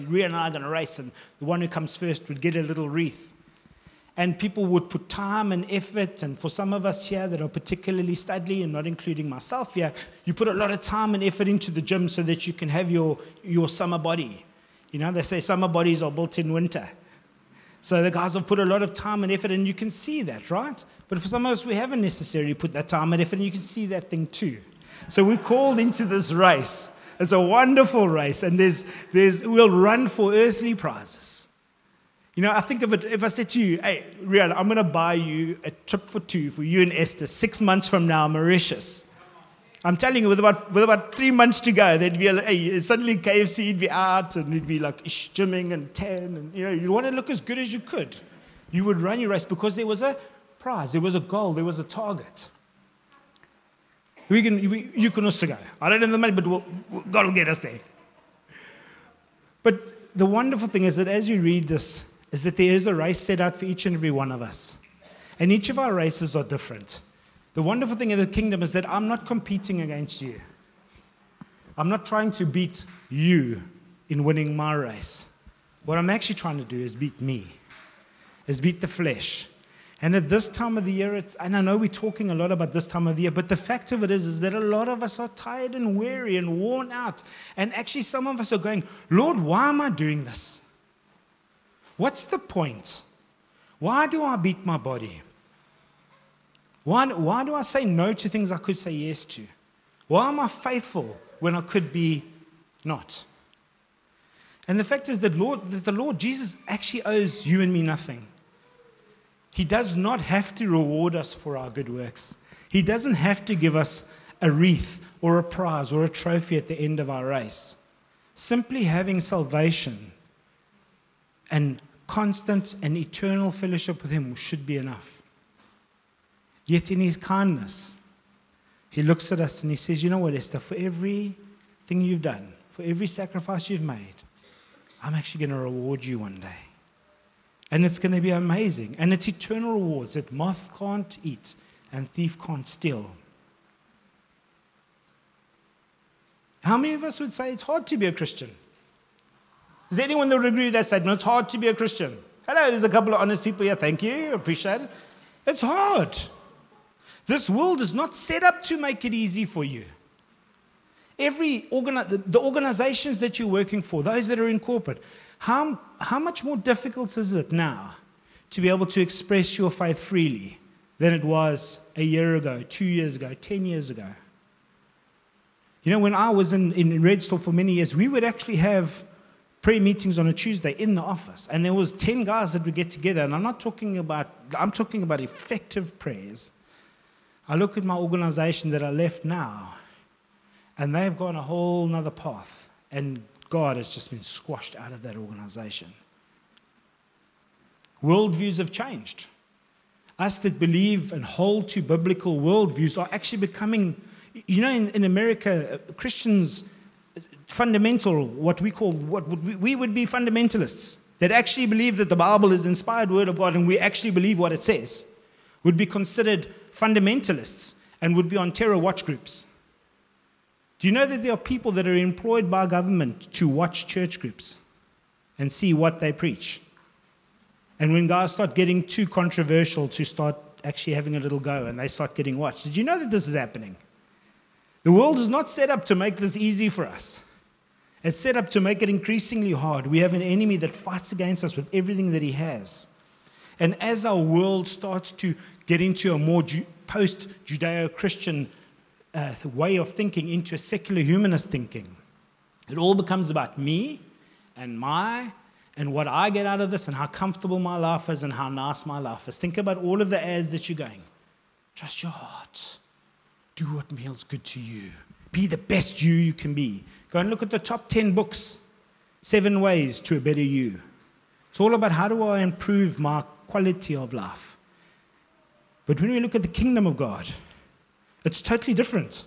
race. Ria and I are going to race, and the one who comes first would get a little wreath. And people would put time and effort, and for some of us here that are particularly studly, and not including myself here, you put a lot of time and effort into the gym so that you can have your, your summer body. You know, they say summer bodies are built in winter. So the guys have put a lot of time and effort, and you can see that, right? But for some of us, we haven't necessarily put that time and effort, and you can see that thing too. So we're called into this race. It's a wonderful race, and there's, there's, we'll run for earthly prizes. You know, I think of it, if I said to you, hey, Rihanna, I'm going to buy you a trip for two for you and Esther six months from now, Mauritius. I'm telling you, with about, with about three months to go, there'd be a, hey, suddenly KFC would be out and it'd be like ish, gymming and 10. And, you know, you'd want to look as good as you could. You would run your race because there was a prize, there was a goal, there was a target. We can, we, you can also go. I don't have the money, but we'll, God will get us there. But the wonderful thing is that as you read this, is that there is a race set out for each and every one of us. And each of our races are different. The wonderful thing in the kingdom is that I'm not competing against you. I'm not trying to beat you in winning my race. What I'm actually trying to do is beat me, is beat the flesh. And at this time of the year, and I know we're talking a lot about this time of the year, but the fact of it is, is that a lot of us are tired and weary and worn out. And actually, some of us are going, Lord, why am I doing this? What's the point? Why do I beat my body? Why, why do I say no to things I could say yes to? Why am I faithful when I could be not? And the fact is that, Lord, that the Lord Jesus actually owes you and me nothing. He does not have to reward us for our good works. He doesn't have to give us a wreath or a prize or a trophy at the end of our race. Simply having salvation and constant and eternal fellowship with Him should be enough. Yet, in His kindness, He looks at us and He says, You know what, Esther, for everything you've done, for every sacrifice you've made, I'm actually going to reward you one day. And it's going to be amazing. And it's eternal rewards that moth can't eat and thief can't steal. How many of us would say it's hard to be a Christian? Is anyone that would agree with that statement? It's hard to be a Christian. Hello, there's a couple of honest people here. Thank you. Appreciate it. It's hard. This world is not set up to make it easy for you. Every organi- the organizations that you're working for, those that are in corporate, how, how much more difficult is it now to be able to express your faith freely than it was a year ago, two years ago, 10 years ago? You know, when I was in, in Redstall for many years, we would actually have prayer meetings on a Tuesday in the office. And there was 10 guys that would get together. And I'm not talking about, I'm talking about effective prayers. I look at my organization that I left now, and they've gone a whole nother path. And God has just been squashed out of that organization. Worldviews have changed. Us that believe and hold to biblical worldviews are actually becoming, you know, in, in America, uh, Christians, fundamental, what we call, what would we, we would be fundamentalists that actually believe that the Bible is the inspired word of God and we actually believe what it says, would be considered fundamentalists and would be on terror watch groups. Do you know that there are people that are employed by government to watch church groups and see what they preach? And when guys start getting too controversial, to start actually having a little go and they start getting watched. Did you know that this is happening? The world is not set up to make this easy for us. It's set up to make it increasingly hard. We have an enemy that fights against us with everything that he has. And as our world starts to get into a more post Judeo Christian uh, way of thinking into a secular humanist thinking. It all becomes about me and my and what I get out of this and how comfortable my life is and how nice my life is. Think about all of the ads that you're going. Trust your heart. Do what feels good to you. Be the best you you can be. Go and look at the top 10 books. Seven ways to a better you. It's all about how do I improve my quality of life. But when we look at the kingdom of God, it's totally different.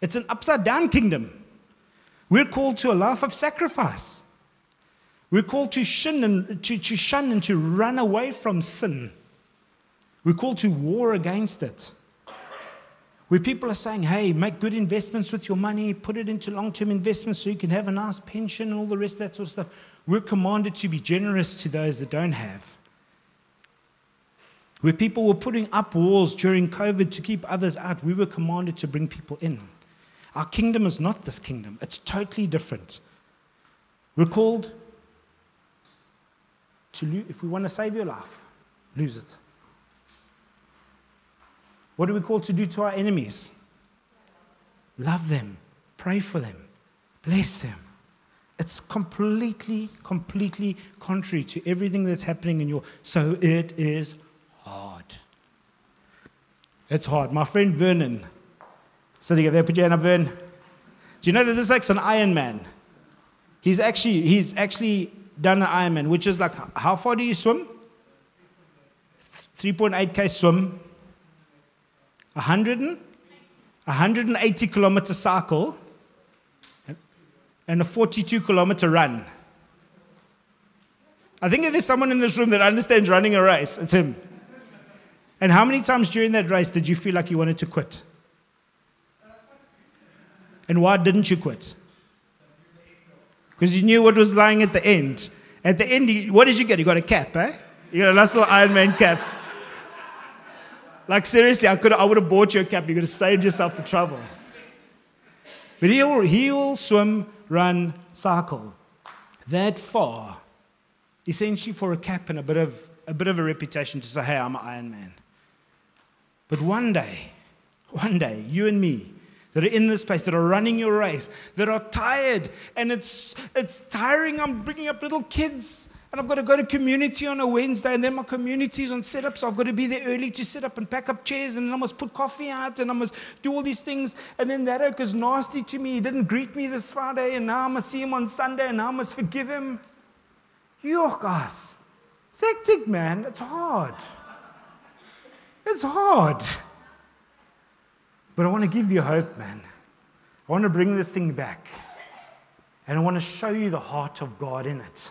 It's an upside down kingdom. We're called to a life of sacrifice. We're called to shun and to, to shun and to run away from sin. We're called to war against it. where people are saying, hey, make good investments with your money, put it into long term investments so you can have a nice pension and all the rest of that sort of stuff. We're commanded to be generous to those that don't have. Where people were putting up walls during COVID to keep others out, we were commanded to bring people in. Our kingdom is not this kingdom, it's totally different. We're called to, if we want to save your life, lose it. What are we called to do to our enemies? Love them, pray for them, bless them. It's completely, completely contrary to everything that's happening in your. So it is hard. It's hard. My friend Vernon, sitting up there, put your hand up, Vern. Do you know that this is like an Iron Man? He's actually, he's actually done an Ironman, which is like, how far do you swim? 3.8k swim, 100 and, 180 kilometer cycle, and a 42 kilometer run. I think if there's someone in this room that understands running a race, it's him. And how many times during that race did you feel like you wanted to quit? And why didn't you quit? Because you knew what was lying at the end. At the end, what did you get? You got a cap, eh? You got a nice little Iron Man cap. Like seriously, I could I would have bought you a cap. You could have saved yourself the trouble. But he'll he'll swim, run, cycle that far, essentially for a cap and a bit of a bit of a reputation to say, hey, I'm an Iron Man. But one day, one day, you and me, that are in this place, that are running your race, that are tired, and it's, it's tiring. I'm bringing up little kids, and I've got to go to community on a Wednesday, and then my community's on setup, so I've got to be there early to set up and pack up chairs, and I must put coffee out, and I must do all these things. And then that oak is nasty to me. He didn't greet me this Friday, and now I must see him on Sunday, and now I must forgive him. Yo, guys, it's hectic, man. It's hard. It's hard. But I want to give you hope, man. I want to bring this thing back. And I want to show you the heart of God in it.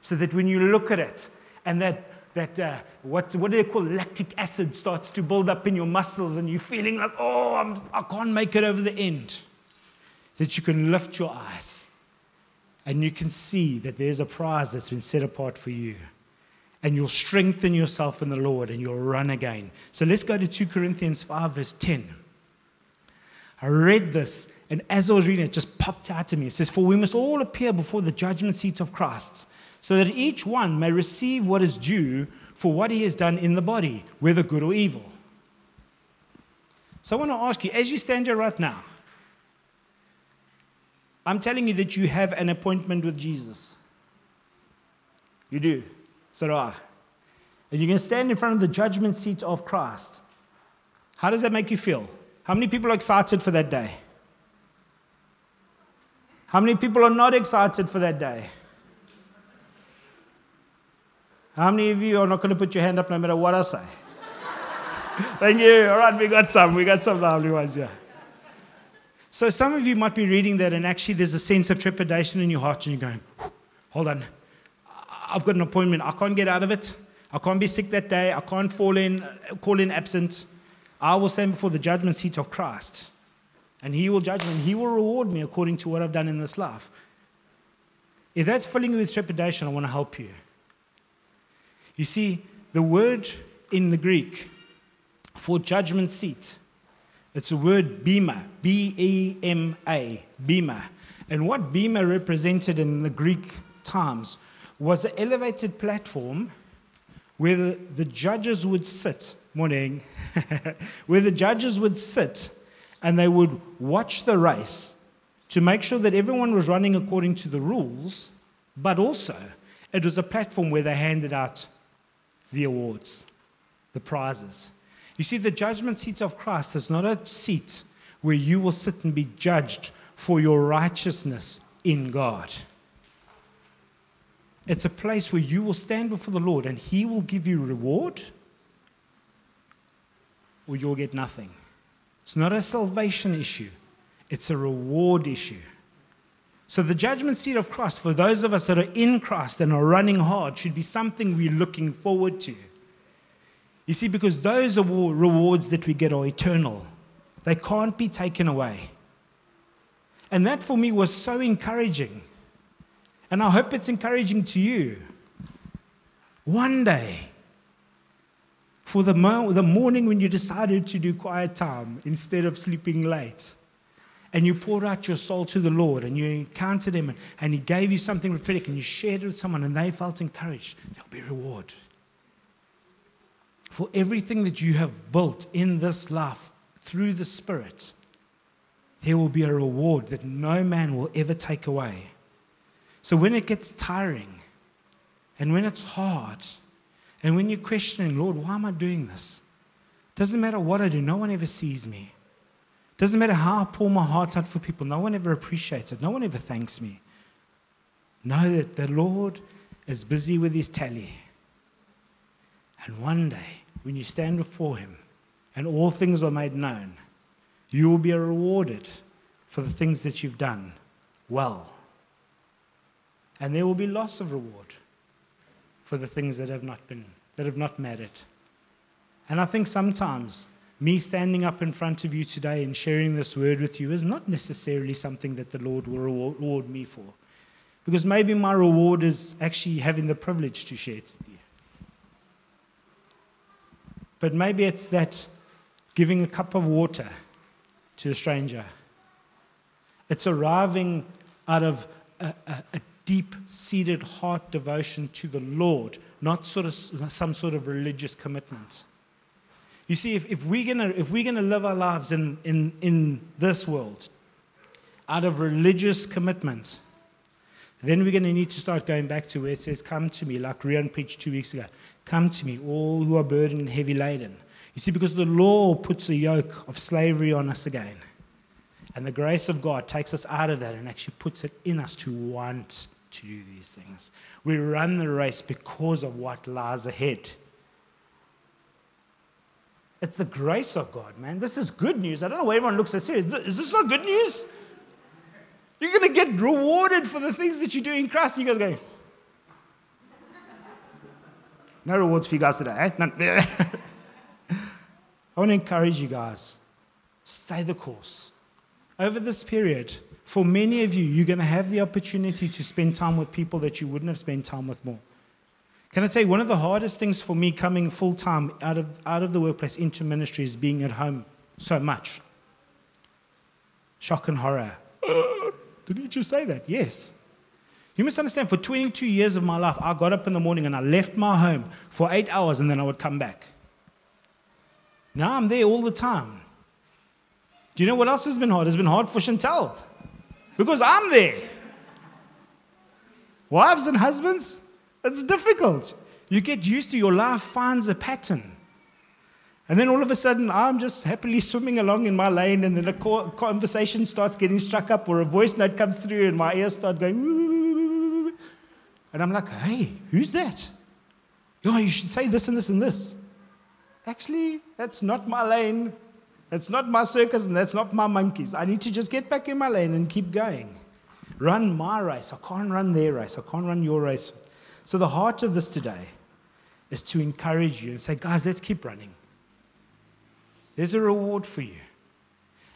So that when you look at it and that, that uh, what, what do they call lactic acid starts to build up in your muscles and you're feeling like, oh, I'm, I can't make it over the end, that you can lift your eyes and you can see that there's a prize that's been set apart for you. And you'll strengthen yourself in the Lord and you'll run again. So let's go to 2 Corinthians 5, verse 10. I read this, and as I was reading it, it just popped out to me. It says, For we must all appear before the judgment seat of Christ, so that each one may receive what is due for what he has done in the body, whether good or evil. So I want to ask you, as you stand here right now, I'm telling you that you have an appointment with Jesus. You do. So do I. And you're going to stand in front of the judgment seat of Christ. How does that make you feel? How many people are excited for that day? How many people are not excited for that day? How many of you are not going to put your hand up no matter what I say? Thank you. All right, we got some. We got some lovely ones here. So some of you might be reading that, and actually there's a sense of trepidation in your heart, and you're going, hold on. I've got an appointment. I can't get out of it. I can't be sick that day. I can't fall in, call in absent. I will stand before the judgment seat of Christ, and He will judge me, and He will reward me according to what I've done in this life. If that's filling you with trepidation, I want to help you. You see, the word in the Greek for judgment seat, it's a word bema, B E M A, bema. And what bema represented in the Greek times was an elevated platform where the, the judges would sit morning, where the judges would sit and they would watch the race to make sure that everyone was running according to the rules, but also it was a platform where they handed out the awards, the prizes. You see, the judgment seat of Christ is not a seat where you will sit and be judged for your righteousness in God. It's a place where you will stand before the Lord and He will give you reward or you'll get nothing. It's not a salvation issue, it's a reward issue. So, the judgment seat of Christ, for those of us that are in Christ and are running hard, should be something we're looking forward to. You see, because those rewards that we get are eternal, they can't be taken away. And that for me was so encouraging. And I hope it's encouraging to you. One day, for the, mo- the morning when you decided to do quiet time instead of sleeping late, and you poured out your soul to the Lord and you encountered Him and, and He gave you something prophetic and you shared it with someone and they felt encouraged, there'll be reward. For everything that you have built in this life through the Spirit, there will be a reward that no man will ever take away. So when it gets tiring and when it's hard and when you're questioning, Lord, why am I doing this? Doesn't matter what I do, no one ever sees me. Doesn't matter how I pour my heart out for people, no one ever appreciates it, no one ever thanks me. Know that the Lord is busy with his tally. And one day, when you stand before him and all things are made known, you will be rewarded for the things that you've done well. And there will be loss of reward for the things that have not been, that have not mattered. And I think sometimes me standing up in front of you today and sharing this word with you is not necessarily something that the Lord will reward me for. Because maybe my reward is actually having the privilege to share it with you. But maybe it's that giving a cup of water to a stranger. It's arriving out of a, a, a deep seated heart devotion to the Lord, not sort of some sort of religious commitment. You see, if, if we're gonna if we're gonna live our lives in, in, in this world out of religious commitment, then we're to need to start going back to where it says, Come to me, like Rian preached two weeks ago. Come to me, all who are burdened and heavy laden. You see, because the law puts a yoke of slavery on us again. And the grace of God takes us out of that and actually puts it in us to want to do these things. We run the race because of what lies ahead. It's the grace of God, man. This is good news. I don't know why everyone looks so serious. Is this not good news? You're going to get rewarded for the things that you do in Christ. You guys go, no rewards for you guys today. Eh? I want to encourage you guys stay the course. Over this period, for many of you, you're going to have the opportunity to spend time with people that you wouldn't have spent time with more. Can I tell you, one of the hardest things for me coming full time out of, out of the workplace into ministry is being at home so much. Shock and horror. did you just say that? Yes. You must understand, for 22 years of my life, I got up in the morning and I left my home for eight hours and then I would come back. Now I'm there all the time. Do you know what else has been hard? It's been hard for Chantel because I'm there. Wives and husbands, it's difficult. You get used to your life finds a pattern. And then all of a sudden, I'm just happily swimming along in my lane, and then a conversation starts getting struck up, or a voice note comes through, and my ears start going. And I'm like, hey, who's that? Oh, you should say this and this and this actually, that's not my lane. That's not my circus and that's not my monkeys. I need to just get back in my lane and keep going. Run my race. I can't run their race. I can't run your race. So, the heart of this today is to encourage you and say, guys, let's keep running. There's a reward for you.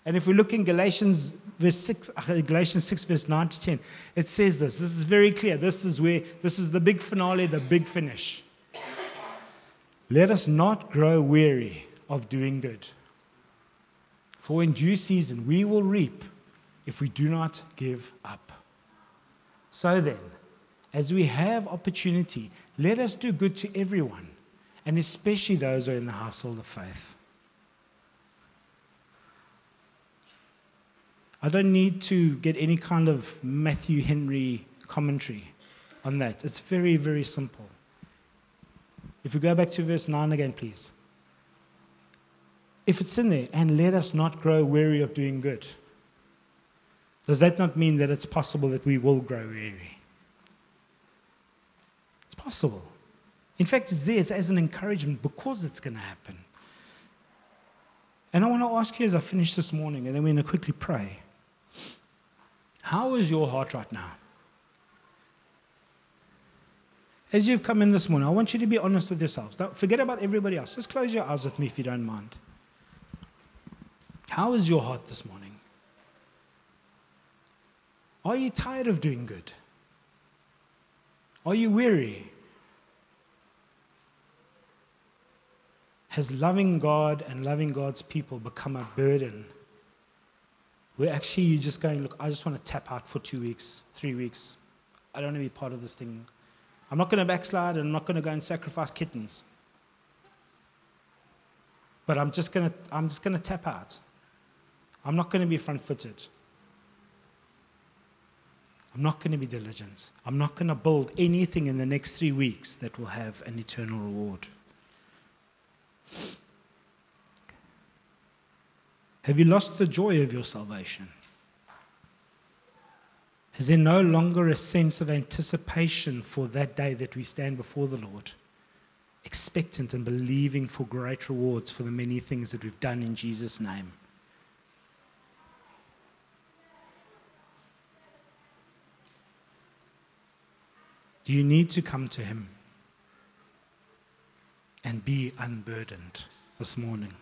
And if we look in Galatians verse 6, uh, Galatians 6, verse 9 to 10, it says this. This is very clear. This is where this is the big finale, the big finish. Let us not grow weary of doing good. For in due season we will reap if we do not give up. So then, as we have opportunity, let us do good to everyone, and especially those who are in the household of faith. I don't need to get any kind of Matthew Henry commentary on that. It's very, very simple. If we go back to verse 9 again, please. If it's in there, and let us not grow weary of doing good, does that not mean that it's possible that we will grow weary? It's possible. In fact, it's there it's as an encouragement because it's going to happen. And I want to ask you as I finish this morning, and then we're going to quickly pray. How is your heart right now? As you've come in this morning, I want you to be honest with yourselves. Don't forget about everybody else. Just close your eyes with me if you don't mind. How is your heart this morning? Are you tired of doing good? Are you weary? Has loving God and loving God's people become a burden? Where actually you're just going, look, I just want to tap out for two weeks, three weeks. I don't want to be part of this thing. I'm not going to backslide and I'm not going to go and sacrifice kittens. But I'm just going to, I'm just going to tap out. I'm not going to be front footed. I'm not going to be diligent. I'm not going to build anything in the next three weeks that will have an eternal reward. Have you lost the joy of your salvation? Is there no longer a sense of anticipation for that day that we stand before the Lord, expectant and believing for great rewards for the many things that we've done in Jesus' name? You need to come to Him and be unburdened this morning?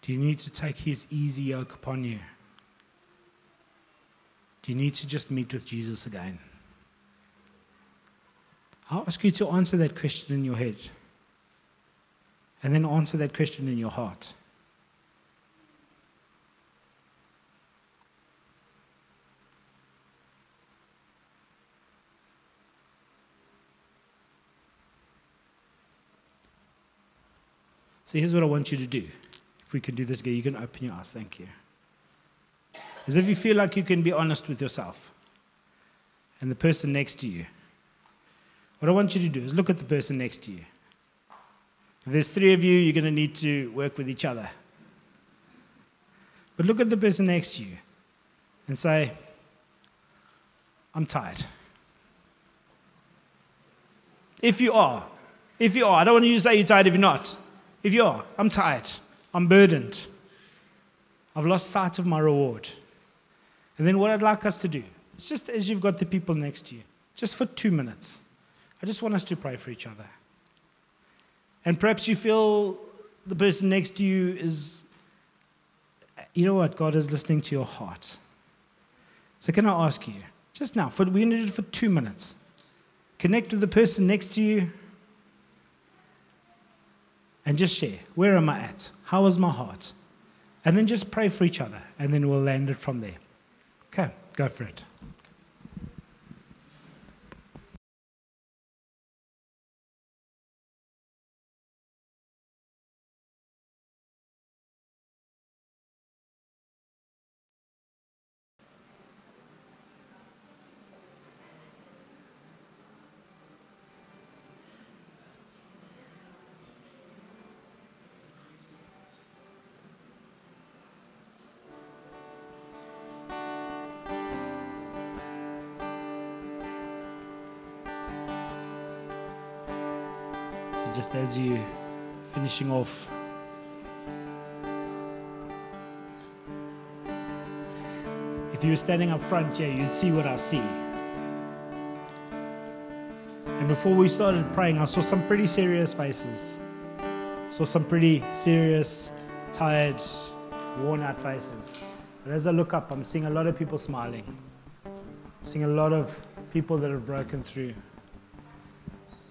Do you need to take His easy yoke upon you? Do you need to just meet with Jesus again? I'll ask you to answer that question in your head and then answer that question in your heart. So here's what I want you to do. If we can do this again, you can open your eyes. Thank you. As if you feel like you can be honest with yourself and the person next to you. What I want you to do is look at the person next to you. If there's three of you, you're going to need to work with each other. But look at the person next to you and say, I'm tired. If you are, if you are, I don't want you to say you're tired if you're not. If you are, I'm tired. I'm burdened. I've lost sight of my reward. And then what I'd like us to do is just as you've got the people next to you, just for two minutes, I just want us to pray for each other. And perhaps you feel the person next to you is, you know what, God is listening to your heart. So can I ask you, just now, for, we're going to do it for two minutes. Connect with the person next to you and just share. Where am I at? How is my heart? And then just pray for each other, and then we'll land it from there. Okay, go for it. Just as you finishing off. If you were standing up front here, you'd see what I see. And before we started praying, I saw some pretty serious faces. Saw some pretty serious, tired, worn out faces. But as I look up, I'm seeing a lot of people smiling. I'm seeing a lot of people that have broken through.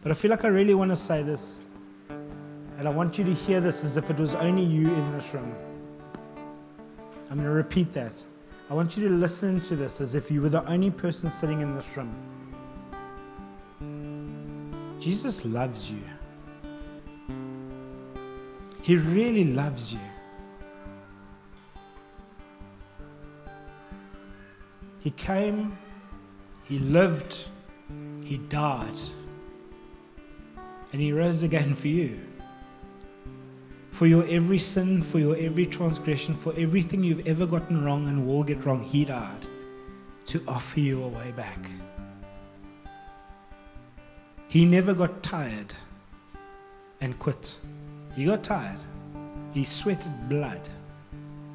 But I feel like I really want to say this, and I want you to hear this as if it was only you in this room. I'm going to repeat that. I want you to listen to this as if you were the only person sitting in this room. Jesus loves you. He really loves you. He came, He lived, He died and he rose again for you. For your every sin, for your every transgression, for everything you've ever gotten wrong and will get wrong, he died to offer you a way back. He never got tired and quit. He got tired. He sweated blood.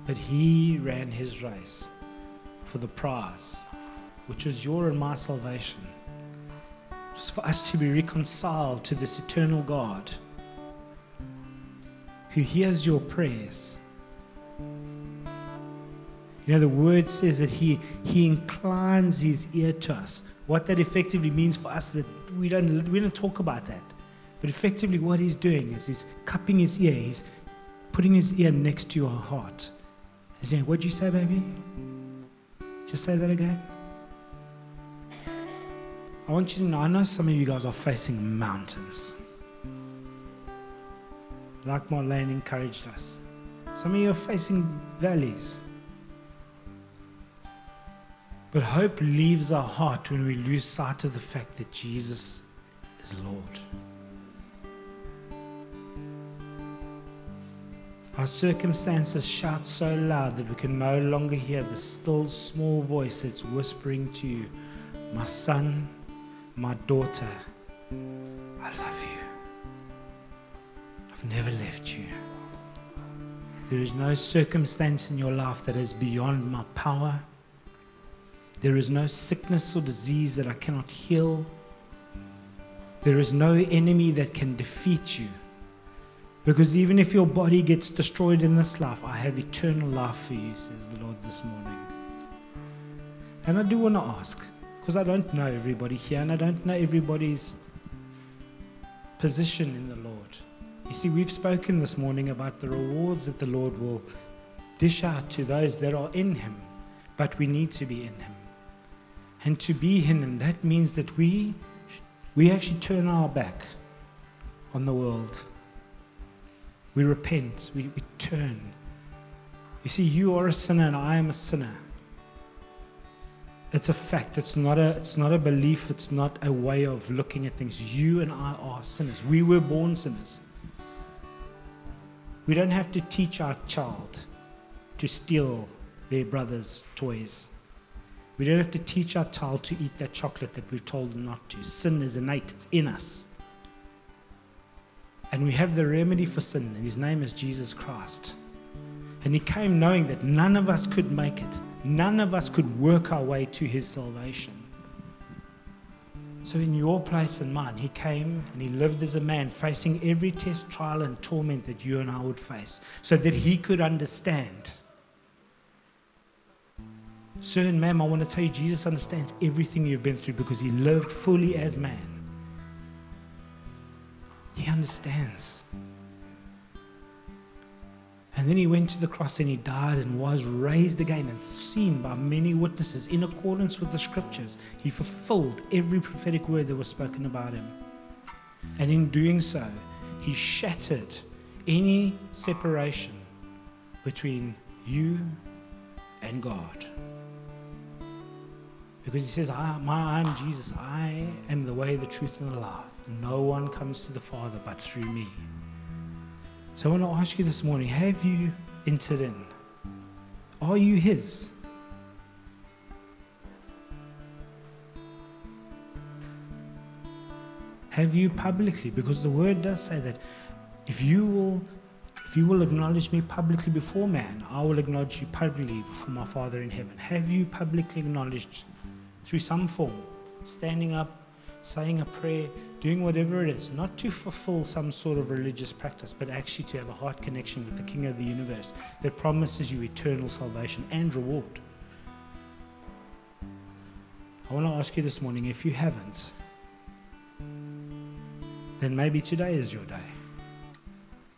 But he ran his race for the prize, which was your and my salvation just for us to be reconciled to this eternal God who hears your prayers You know, the word says that he, he inclines his ear to us. What that effectively means for us is that we don't, we don't talk about that. But effectively, what he's doing is he's cupping his ear, he's putting his ear next to your heart. He's saying, What'd you say, baby? Just say that again. I want you to know, I know some of you guys are facing mountains. Like Marlene encouraged us. Some of you are facing valleys. But hope leaves our heart when we lose sight of the fact that Jesus is Lord. Our circumstances shout so loud that we can no longer hear the still small voice that's whispering to you, My son, my daughter, I love you. I've never left you. There is no circumstance in your life that is beyond my power. There is no sickness or disease that I cannot heal. There is no enemy that can defeat you. Because even if your body gets destroyed in this life, I have eternal life for you, says the Lord this morning. And I do want to ask, because I don't know everybody here and I don't know everybody's position in the Lord. You see, we've spoken this morning about the rewards that the Lord will dish out to those that are in Him, but we need to be in Him. And to be in Him, that means that we, we actually turn our back on the world we repent. We, we turn. You see, you are a sinner and I am a sinner. It's a fact. It's not a, it's not a belief. It's not a way of looking at things. You and I are sinners. We were born sinners. We don't have to teach our child to steal their brother's toys. We don't have to teach our child to eat that chocolate that we've told them not to. Sin is innate, it's in us. And we have the remedy for sin, and his name is Jesus Christ. And he came knowing that none of us could make it, none of us could work our way to his salvation. So, in your place and mine, he came and he lived as a man, facing every test, trial, and torment that you and I would face, so that he could understand. Sir and ma'am, I want to tell you, Jesus understands everything you've been through because he lived fully as man. He understands. And then he went to the cross and he died and was raised again and seen by many witnesses in accordance with the scriptures. He fulfilled every prophetic word that was spoken about him. And in doing so, he shattered any separation between you and God. Because he says, I, my, I'm Jesus. I am the way, the truth, and the life. No one comes to the Father but through me. So I want to ask you this morning have you entered in? Are you His? Have you publicly? Because the word does say that if you will if you will acknowledge me publicly before man, I will acknowledge you publicly before my Father in heaven. Have you publicly acknowledged through some form, standing up, saying a prayer, doing whatever it is, not to fulfill some sort of religious practice, but actually to have a heart connection with the King of the universe that promises you eternal salvation and reward. I want to ask you this morning if you haven't, then maybe today is your day.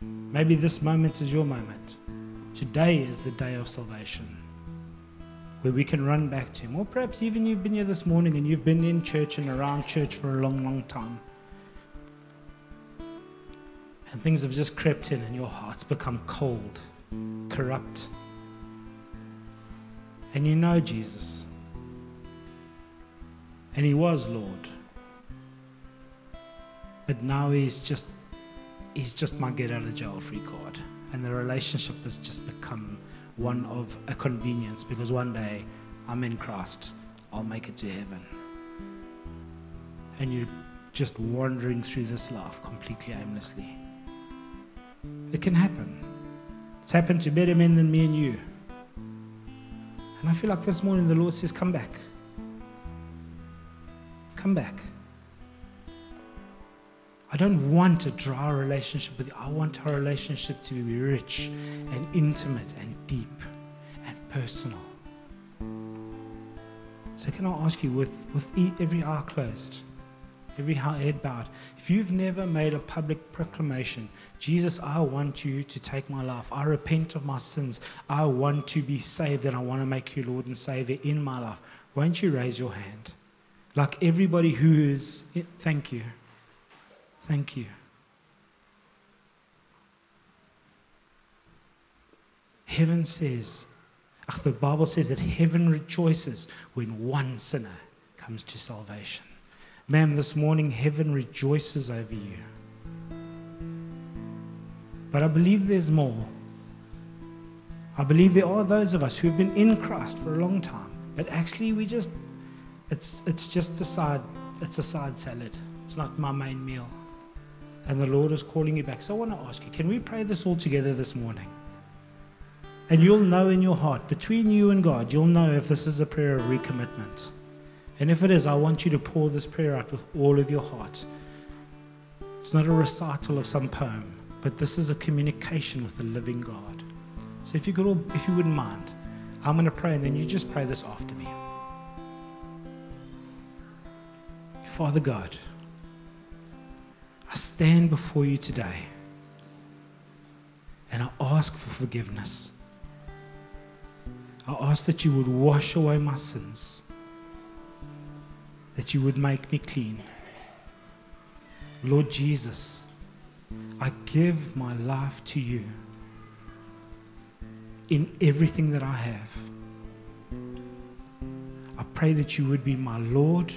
Maybe this moment is your moment. Today is the day of salvation where we can run back to Him. Or perhaps even you've been here this morning and you've been in church and around church for a long, long time. And things have just crept in and your heart's become cold, corrupt. And you know Jesus. And He was Lord. But now He's just He's just my get out of jail free card. And the relationship has just become one of a convenience because one day I'm in Christ, I'll make it to heaven. And you're just wandering through this life completely aimlessly. It can happen. It's happened to better men than me and you. And I feel like this morning the Lord says, Come back. Come back. I don't want a dry relationship with you. I want our relationship to be rich and intimate and deep and personal. So, can I ask you, with, with every eye closed, every head bowed, if you've never made a public proclamation, Jesus, I want you to take my life. I repent of my sins. I want to be saved and I want to make you Lord and Savior in my life. Won't you raise your hand? Like everybody who is, thank you. Thank you. Heaven says, the Bible says that heaven rejoices when one sinner comes to salvation. Ma'am, this morning heaven rejoices over you. But I believe there's more. I believe there are those of us who've been in Christ for a long time, but actually we just it's it's just a side it's a side salad. It's not my main meal. And the Lord is calling you back. So I want to ask you, can we pray this all together this morning? And you'll know in your heart, between you and God, you'll know if this is a prayer of recommitment. And if it is, I want you to pour this prayer out with all of your heart. It's not a recital of some poem, but this is a communication with the living God. So if you could all, if you wouldn't mind, I'm going to pray and then you just pray this after me. Father God, I stand before you today and I ask for forgiveness. I ask that you would wash away my sins, that you would make me clean. Lord Jesus, I give my life to you in everything that I have. I pray that you would be my Lord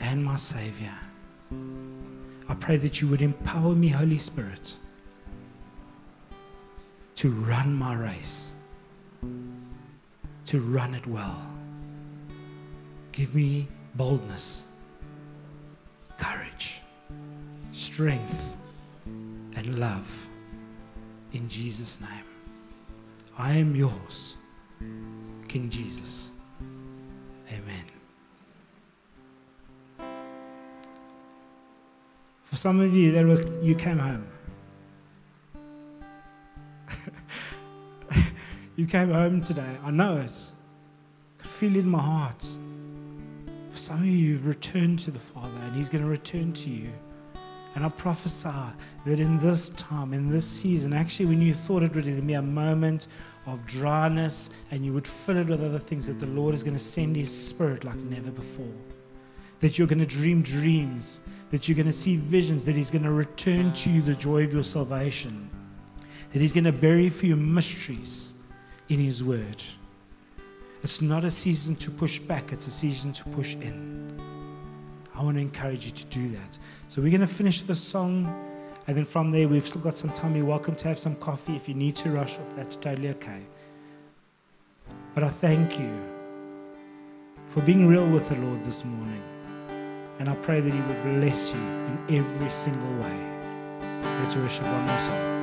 and my Savior. I pray that you would empower me, Holy Spirit, to run my race to run it well. Give me boldness, courage, strength, and love in Jesus' name. I am yours, King Jesus. For some of you, that was you came home. You came home today. I know it. I feel it in my heart. For some of you, you've returned to the Father, and He's going to return to you. And I prophesy that in this time, in this season, actually, when you thought it would be a moment of dryness and you would fill it with other things, that the Lord is going to send His Spirit like never before. That you're going to dream dreams, that you're going to see visions, that He's going to return to you the joy of your salvation, that He's going to bury for you mysteries in His Word. It's not a season to push back, it's a season to push in. I want to encourage you to do that. So we're going to finish the song, and then from there, we've still got some time. You're welcome to have some coffee. If you need to rush off, that's totally okay. But I thank you for being real with the Lord this morning. And I pray that He will bless you in every single way. Let's worship one more song.